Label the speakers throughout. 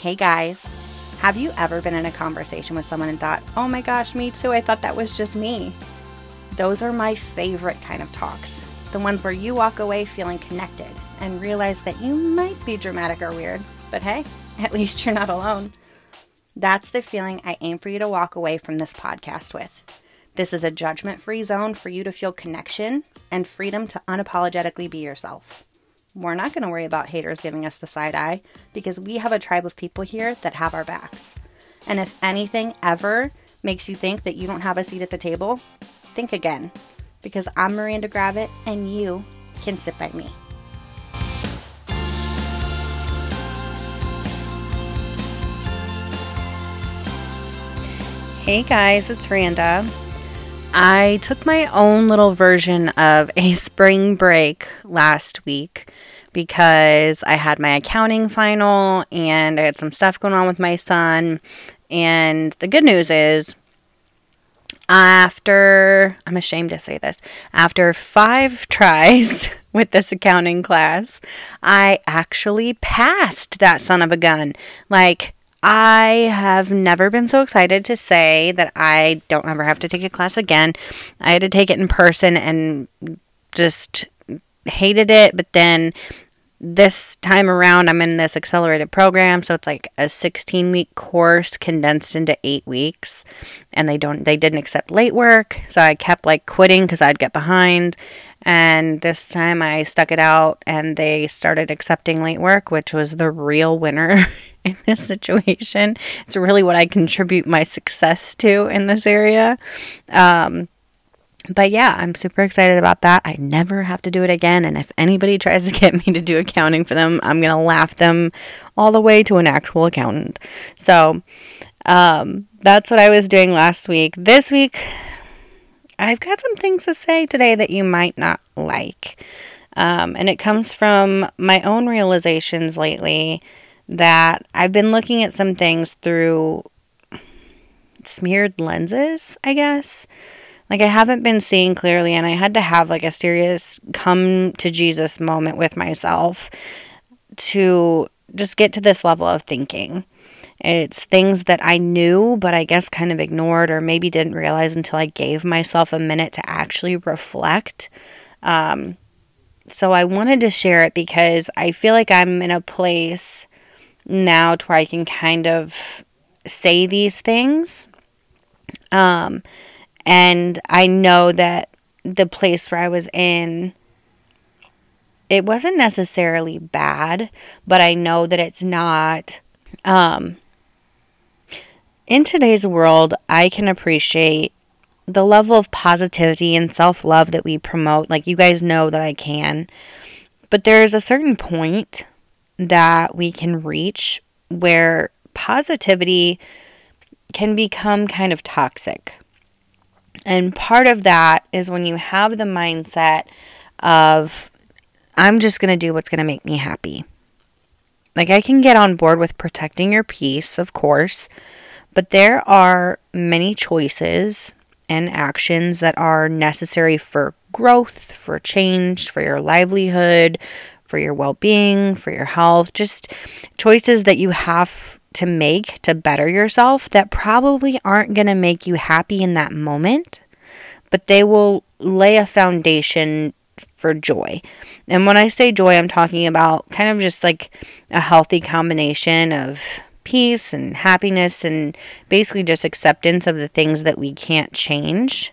Speaker 1: Hey guys, have you ever been in a conversation with someone and thought, oh my gosh, me too, I thought that was just me? Those are my favorite kind of talks. The ones where you walk away feeling connected and realize that you might be dramatic or weird, but hey, at least you're not alone. That's the feeling I aim for you to walk away from this podcast with. This is a judgment free zone for you to feel connection and freedom to unapologetically be yourself. We're not going to worry about haters giving us the side eye because we have a tribe of people here that have our backs. And if anything ever makes you think that you don't have a seat at the table, think again because I'm Miranda Gravett and you can sit by me. Hey guys, it's Randa. I took my own little version of a spring break last week because I had my accounting final and I had some stuff going on with my son. And the good news is, after, I'm ashamed to say this, after five tries with this accounting class, I actually passed that son of a gun. Like, I have never been so excited to say that I don't ever have to take a class again. I had to take it in person and just hated it, but then this time around I'm in this accelerated program, so it's like a 16 week course condensed into 8 weeks and they don't they didn't accept late work, so I kept like quitting cuz I'd get behind and this time I stuck it out and they started accepting late work, which was the real winner in this situation. It's really what I contribute my success to in this area. Um, but yeah, I'm super excited about that. I never have to do it again. And if anybody tries to get me to do accounting for them, I'm going to laugh them all the way to an actual accountant. So um, that's what I was doing last week. This week, I've got some things to say today that you might not like. Um, and it comes from my own realizations lately that I've been looking at some things through smeared lenses, I guess. Like I haven't been seeing clearly and I had to have like a serious come to Jesus moment with myself to just get to this level of thinking. It's things that I knew, but I guess kind of ignored or maybe didn't realize until I gave myself a minute to actually reflect. Um, so I wanted to share it because I feel like I'm in a place now to where I can kind of say these things. Um, and I know that the place where I was in, it wasn't necessarily bad, but I know that it's not. Um, in today's world, I can appreciate the level of positivity and self love that we promote. Like, you guys know that I can. But there is a certain point that we can reach where positivity can become kind of toxic. And part of that is when you have the mindset of, I'm just going to do what's going to make me happy. Like, I can get on board with protecting your peace, of course, but there are many choices and actions that are necessary for growth, for change, for your livelihood, for your well being, for your health, just choices that you have to make to better yourself that probably aren't going to make you happy in that moment, but they will lay a foundation for joy. And when I say joy, I'm talking about kind of just like a healthy combination of peace and happiness and basically just acceptance of the things that we can't change.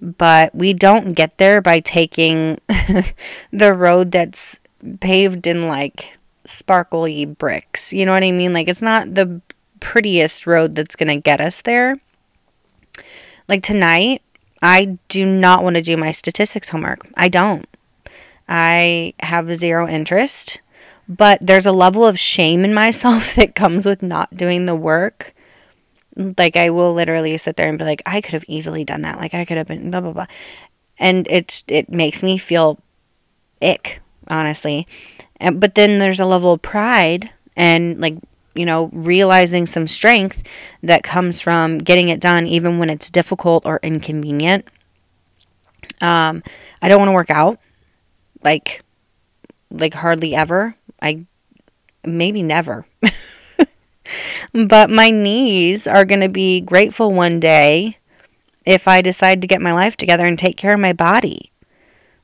Speaker 1: But we don't get there by taking the road that's paved in like sparkly bricks. You know what I mean? Like it's not the prettiest road that's going to get us there. Like tonight, I do not want to do my statistics homework. I don't. I have zero interest, but there's a level of shame in myself that comes with not doing the work. Like I will literally sit there and be like, I could have easily done that. Like I could have been blah blah blah. And it it makes me feel ick honestly. And, but then there's a level of pride and like you know realizing some strength that comes from getting it done even when it's difficult or inconvenient. Um, I don't want to work out like like hardly ever. I maybe never. but my knees are going to be grateful one day if I decide to get my life together and take care of my body.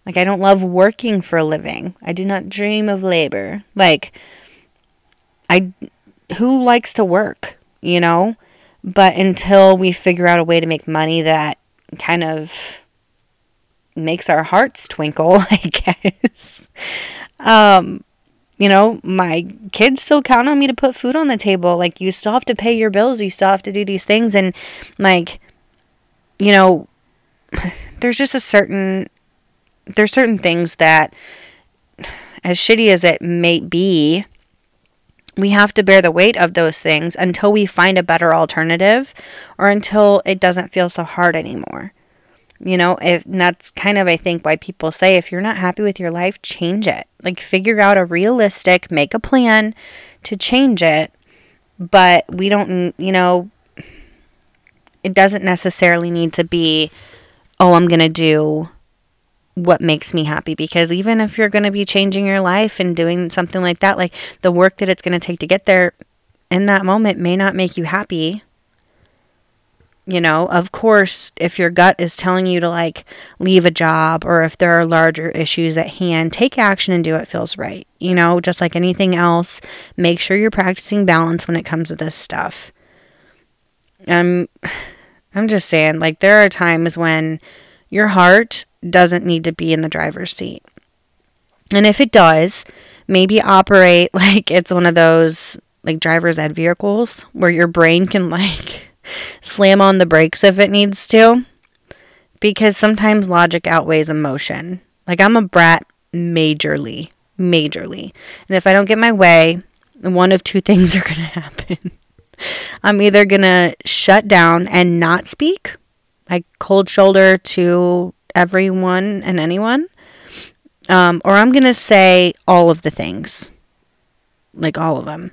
Speaker 1: Like, I don't love working for a living. I do not dream of labor. Like, I, who likes to work, you know? But until we figure out a way to make money that kind of makes our hearts twinkle, I guess. Um, you know, my kids still count on me to put food on the table. Like, you still have to pay your bills, you still have to do these things. And, like, you know, there's just a certain there's certain things that as shitty as it may be, we have to bear the weight of those things until we find a better alternative or until it doesn't feel so hard anymore. You know, if that's kind of I think why people say if you're not happy with your life, change it. Like figure out a realistic, make a plan to change it. But we don't, you know, it doesn't necessarily need to be, oh, I'm going to do what makes me happy because even if you're going to be changing your life and doing something like that, like the work that it's going to take to get there in that moment may not make you happy. You know, of course, if your gut is telling you to like leave a job or if there are larger issues at hand, take action and do what feels right. You know, just like anything else, make sure you're practicing balance when it comes to this stuff. I'm um, I'm just saying like there are times when your heart doesn't need to be in the driver's seat. And if it does, maybe operate like it's one of those like driver's ed vehicles where your brain can like slam on the brakes if it needs to. Because sometimes logic outweighs emotion. Like I'm a brat majorly, majorly. And if I don't get my way, one of two things are going to happen. I'm either going to shut down and not speak, like cold shoulder to everyone and anyone, um, or I'm going to say all of the things, like all of them.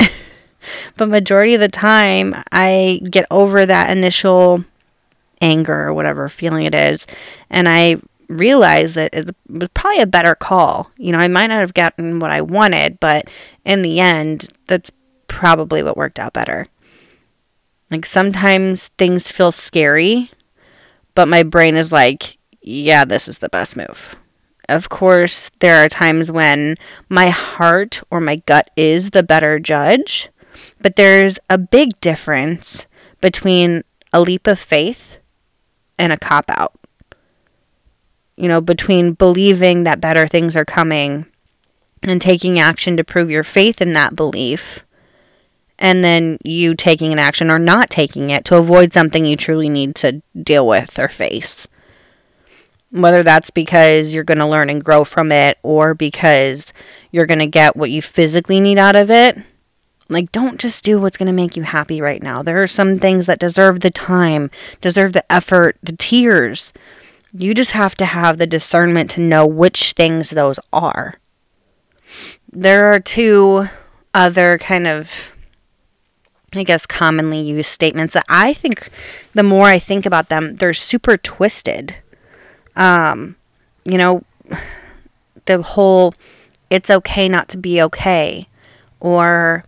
Speaker 1: but majority of the time, I get over that initial anger or whatever feeling it is, and I realize that it was probably a better call. You know, I might not have gotten what I wanted, but in the end, that's probably what worked out better. Like sometimes things feel scary, but my brain is like, yeah, this is the best move. Of course, there are times when my heart or my gut is the better judge, but there's a big difference between a leap of faith and a cop out. You know, between believing that better things are coming and taking action to prove your faith in that belief and then you taking an action or not taking it to avoid something you truly need to deal with or face. Whether that's because you're going to learn and grow from it or because you're going to get what you physically need out of it. Like, don't just do what's going to make you happy right now. There are some things that deserve the time, deserve the effort, the tears. You just have to have the discernment to know which things those are. There are two other kind of I guess, commonly used statements that I think the more I think about them, they're super twisted. Um, you know, the whole it's okay not to be okay, or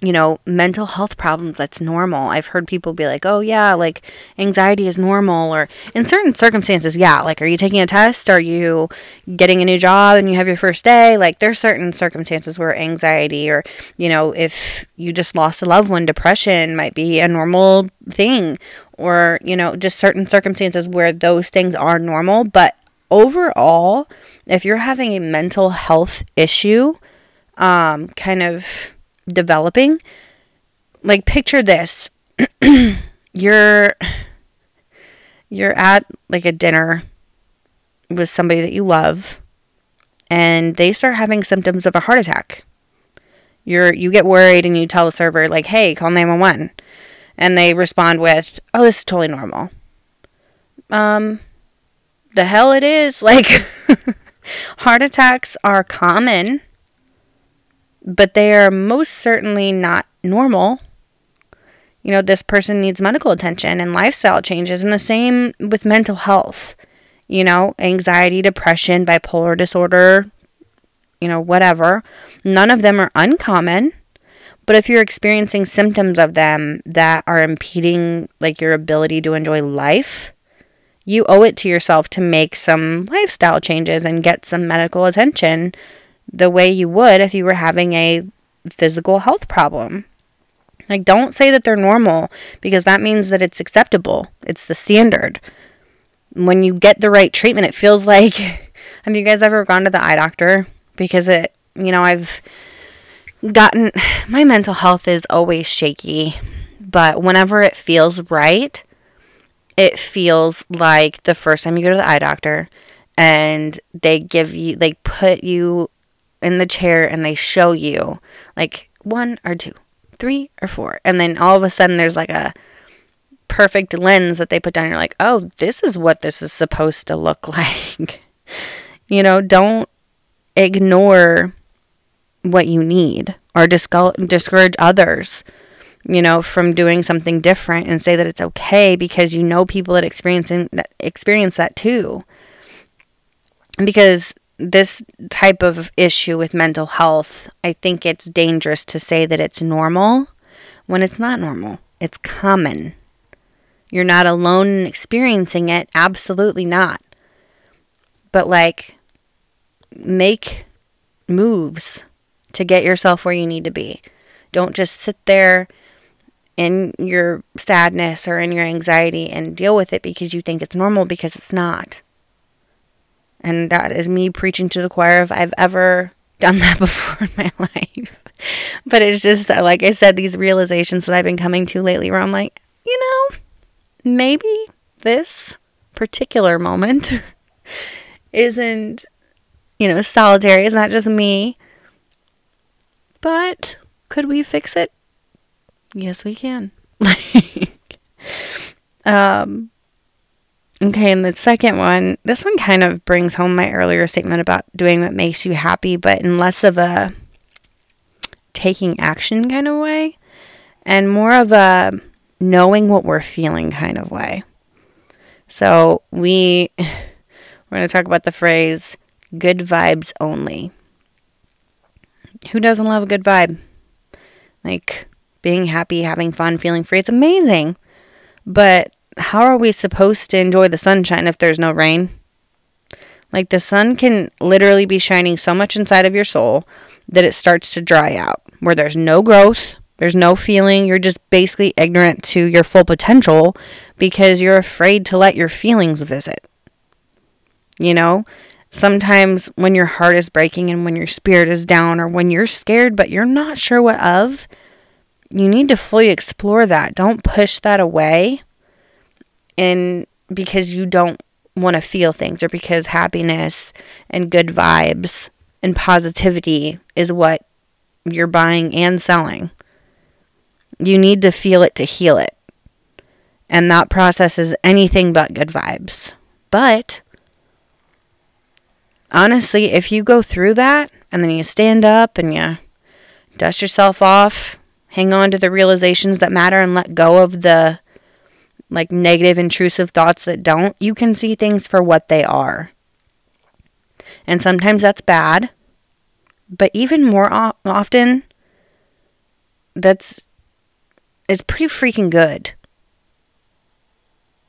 Speaker 1: you know, mental health problems, that's normal. I've heard people be like, oh, yeah, like anxiety is normal. Or in certain circumstances, yeah, like, are you taking a test? Are you getting a new job and you have your first day? Like, there's certain circumstances where anxiety, or, you know, if you just lost a loved one, depression might be a normal thing. Or, you know, just certain circumstances where those things are normal. But overall, if you're having a mental health issue, um, kind of developing. Like picture this. you're you're at like a dinner with somebody that you love and they start having symptoms of a heart attack. You're you get worried and you tell the server like, "Hey, call 911." And they respond with, "Oh, this is totally normal." Um the hell it is. Like heart attacks are common but they are most certainly not normal. You know, this person needs medical attention and lifestyle changes, and the same with mental health. You know, anxiety, depression, bipolar disorder, you know, whatever. None of them are uncommon, But if you're experiencing symptoms of them that are impeding like your ability to enjoy life, you owe it to yourself to make some lifestyle changes and get some medical attention the way you would if you were having a physical health problem. Like, don't say that they're normal because that means that it's acceptable. It's the standard. When you get the right treatment, it feels like have you guys ever gone to the eye doctor? Because it, you know, I've gotten my mental health is always shaky, but whenever it feels right, it feels like the first time you go to the eye doctor and they give you, they put you in the chair and they show you like one or two, three or four. And then all of a sudden there's like a perfect lens that they put down. You're like, oh, this is what this is supposed to look like. you know, don't ignore what you need or discourage others you know from doing something different and say that it's okay because you know people that experience that experience that too because this type of issue with mental health, I think it's dangerous to say that it's normal when it's not normal. It's common. You're not alone in experiencing it. Absolutely not. But, like, make moves to get yourself where you need to be. Don't just sit there in your sadness or in your anxiety and deal with it because you think it's normal because it's not. And that is me preaching to the choir if I've ever done that before in my life. but it's just, that, like I said, these realizations that I've been coming to lately where I'm like, you know, maybe this particular moment isn't, you know, solitary. It's not just me. But could we fix it? Yes, we can. um, Okay, and the second one, this one kind of brings home my earlier statement about doing what makes you happy, but in less of a taking action kind of way and more of a knowing what we're feeling kind of way. So, we we're going to talk about the phrase good vibes only. Who doesn't love a good vibe? Like being happy, having fun, feeling free. It's amazing. But how are we supposed to enjoy the sunshine if there's no rain? Like the sun can literally be shining so much inside of your soul that it starts to dry out, where there's no growth, there's no feeling, you're just basically ignorant to your full potential because you're afraid to let your feelings visit. You know, sometimes when your heart is breaking and when your spirit is down or when you're scared but you're not sure what of, you need to fully explore that. Don't push that away and because you don't want to feel things or because happiness and good vibes and positivity is what you're buying and selling. You need to feel it to heal it. And that process is anything but good vibes. But honestly, if you go through that and then you stand up and you dust yourself off, hang on to the realizations that matter and let go of the like negative, intrusive thoughts that don't, you can see things for what they are. And sometimes that's bad, but even more o- often, that's is pretty freaking good.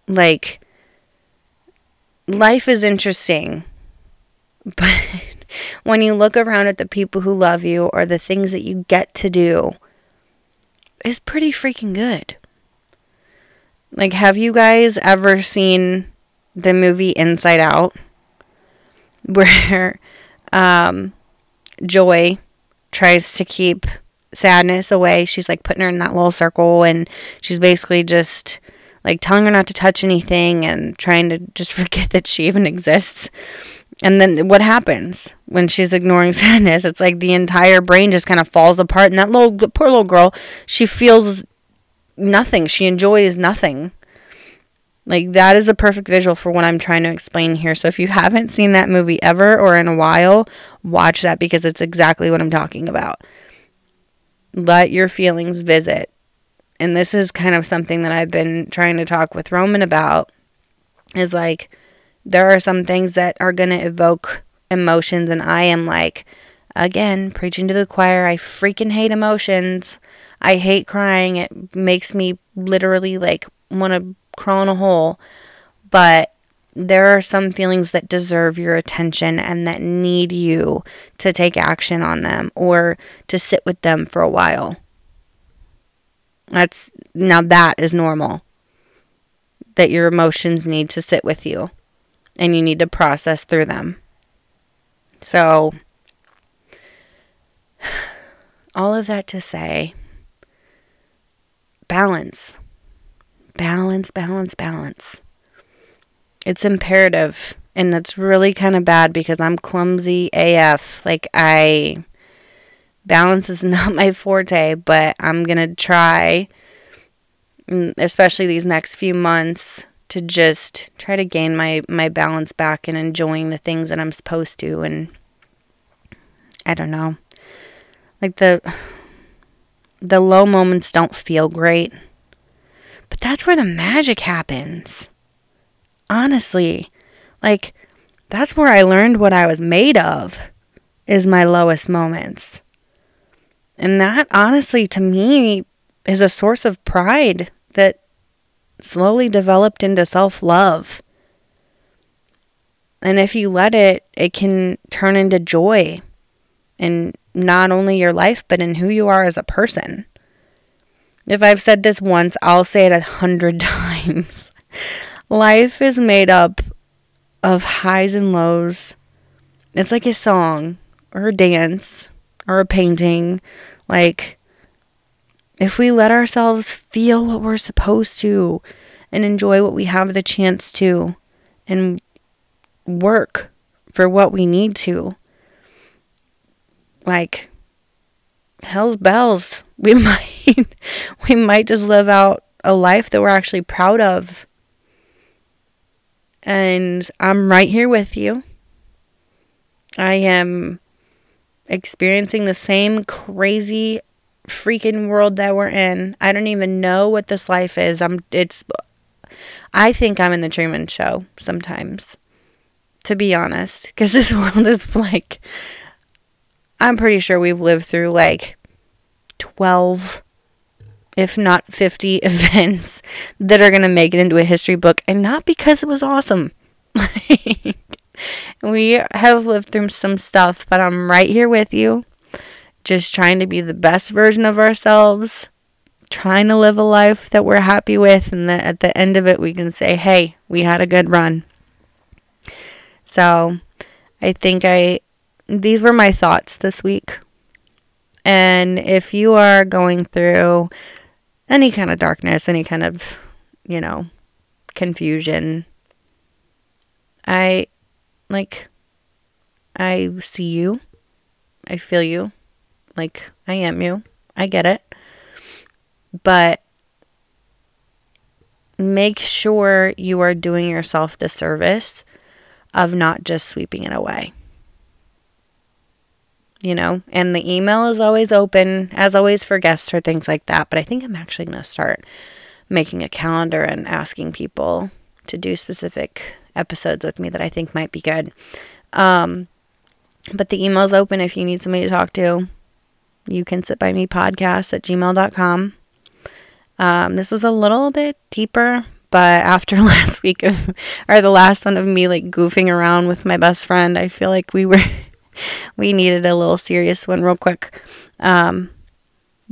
Speaker 1: Like, life is interesting, but when you look around at the people who love you or the things that you get to do, it's pretty freaking good. Like, have you guys ever seen the movie Inside Out? Where um, Joy tries to keep sadness away. She's like putting her in that little circle, and she's basically just like telling her not to touch anything and trying to just forget that she even exists. And then what happens when she's ignoring sadness? It's like the entire brain just kind of falls apart, and that little poor little girl, she feels nothing. She enjoys nothing. Like that is a perfect visual for what I'm trying to explain here. So if you haven't seen that movie ever or in a while, watch that because it's exactly what I'm talking about. Let your feelings visit. And this is kind of something that I've been trying to talk with Roman about is like there are some things that are going to evoke emotions and I am like again preaching to the choir, I freaking hate emotions I hate crying. It makes me literally like want to crawl in a hole. But there are some feelings that deserve your attention and that need you to take action on them or to sit with them for a while. That's now that is normal. That your emotions need to sit with you and you need to process through them. So, all of that to say, balance. Balance, balance, balance. It's imperative. And that's really kind of bad because I'm clumsy AF. Like, I. Balance is not my forte, but I'm going to try, mm, especially these next few months, to just try to gain my, my balance back and enjoying the things that I'm supposed to. And I don't know. Like, the. The low moments don't feel great. But that's where the magic happens honestly, like, that's where I learned what I was made of, is my lowest moments. And that, honestly, to me, is a source of pride that slowly developed into self love. And if you let it, it can turn into joy in not only your life, but in who you are as a person. If I've said this once, I'll say it a hundred times. Life is made up of highs and lows. It's like a song or a dance or a painting. Like, if we let ourselves feel what we're supposed to and enjoy what we have the chance to and work for what we need to, like, hell's bells. We might we might just live out a life that we're actually proud of and I'm right here with you. I am experiencing the same crazy freaking world that we're in. I don't even know what this life is. I'm it's I think I'm in the Truman show sometimes. To be honest, because this world is like I'm pretty sure we've lived through like 12 if not 50 events that are going to make it into a history book and not because it was awesome. we have lived through some stuff, but I'm right here with you, just trying to be the best version of ourselves, trying to live a life that we're happy with, and that at the end of it, we can say, hey, we had a good run. So I think I, these were my thoughts this week. And if you are going through any kind of darkness, any kind of, you know, confusion. I like I see you. I feel you. Like I am you. I get it. But make sure you are doing yourself the service of not just sweeping it away you know, and the email is always open, as always, for guests or things like that. But I think I'm actually going to start making a calendar and asking people to do specific episodes with me that I think might be good. Um, but the email is open if you need somebody to talk to. You can sit by me podcast at gmail.com. Um, this was a little bit deeper, but after last week of, or the last one of me like goofing around with my best friend, I feel like we were we needed a little serious one real quick. Um,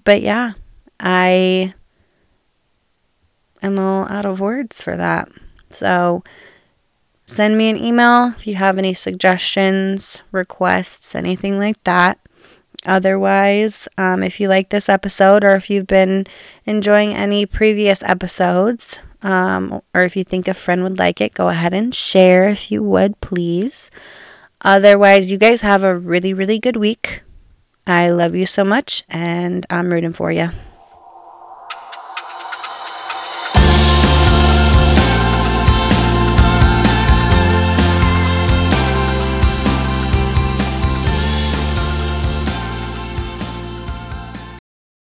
Speaker 1: but yeah, I am all out of words for that. So send me an email if you have any suggestions, requests, anything like that. Otherwise, um, if you like this episode or if you've been enjoying any previous episodes, um, or if you think a friend would like it, go ahead and share if you would, please. Otherwise, you guys have a really, really good week. I love you so much, and I'm rooting for you.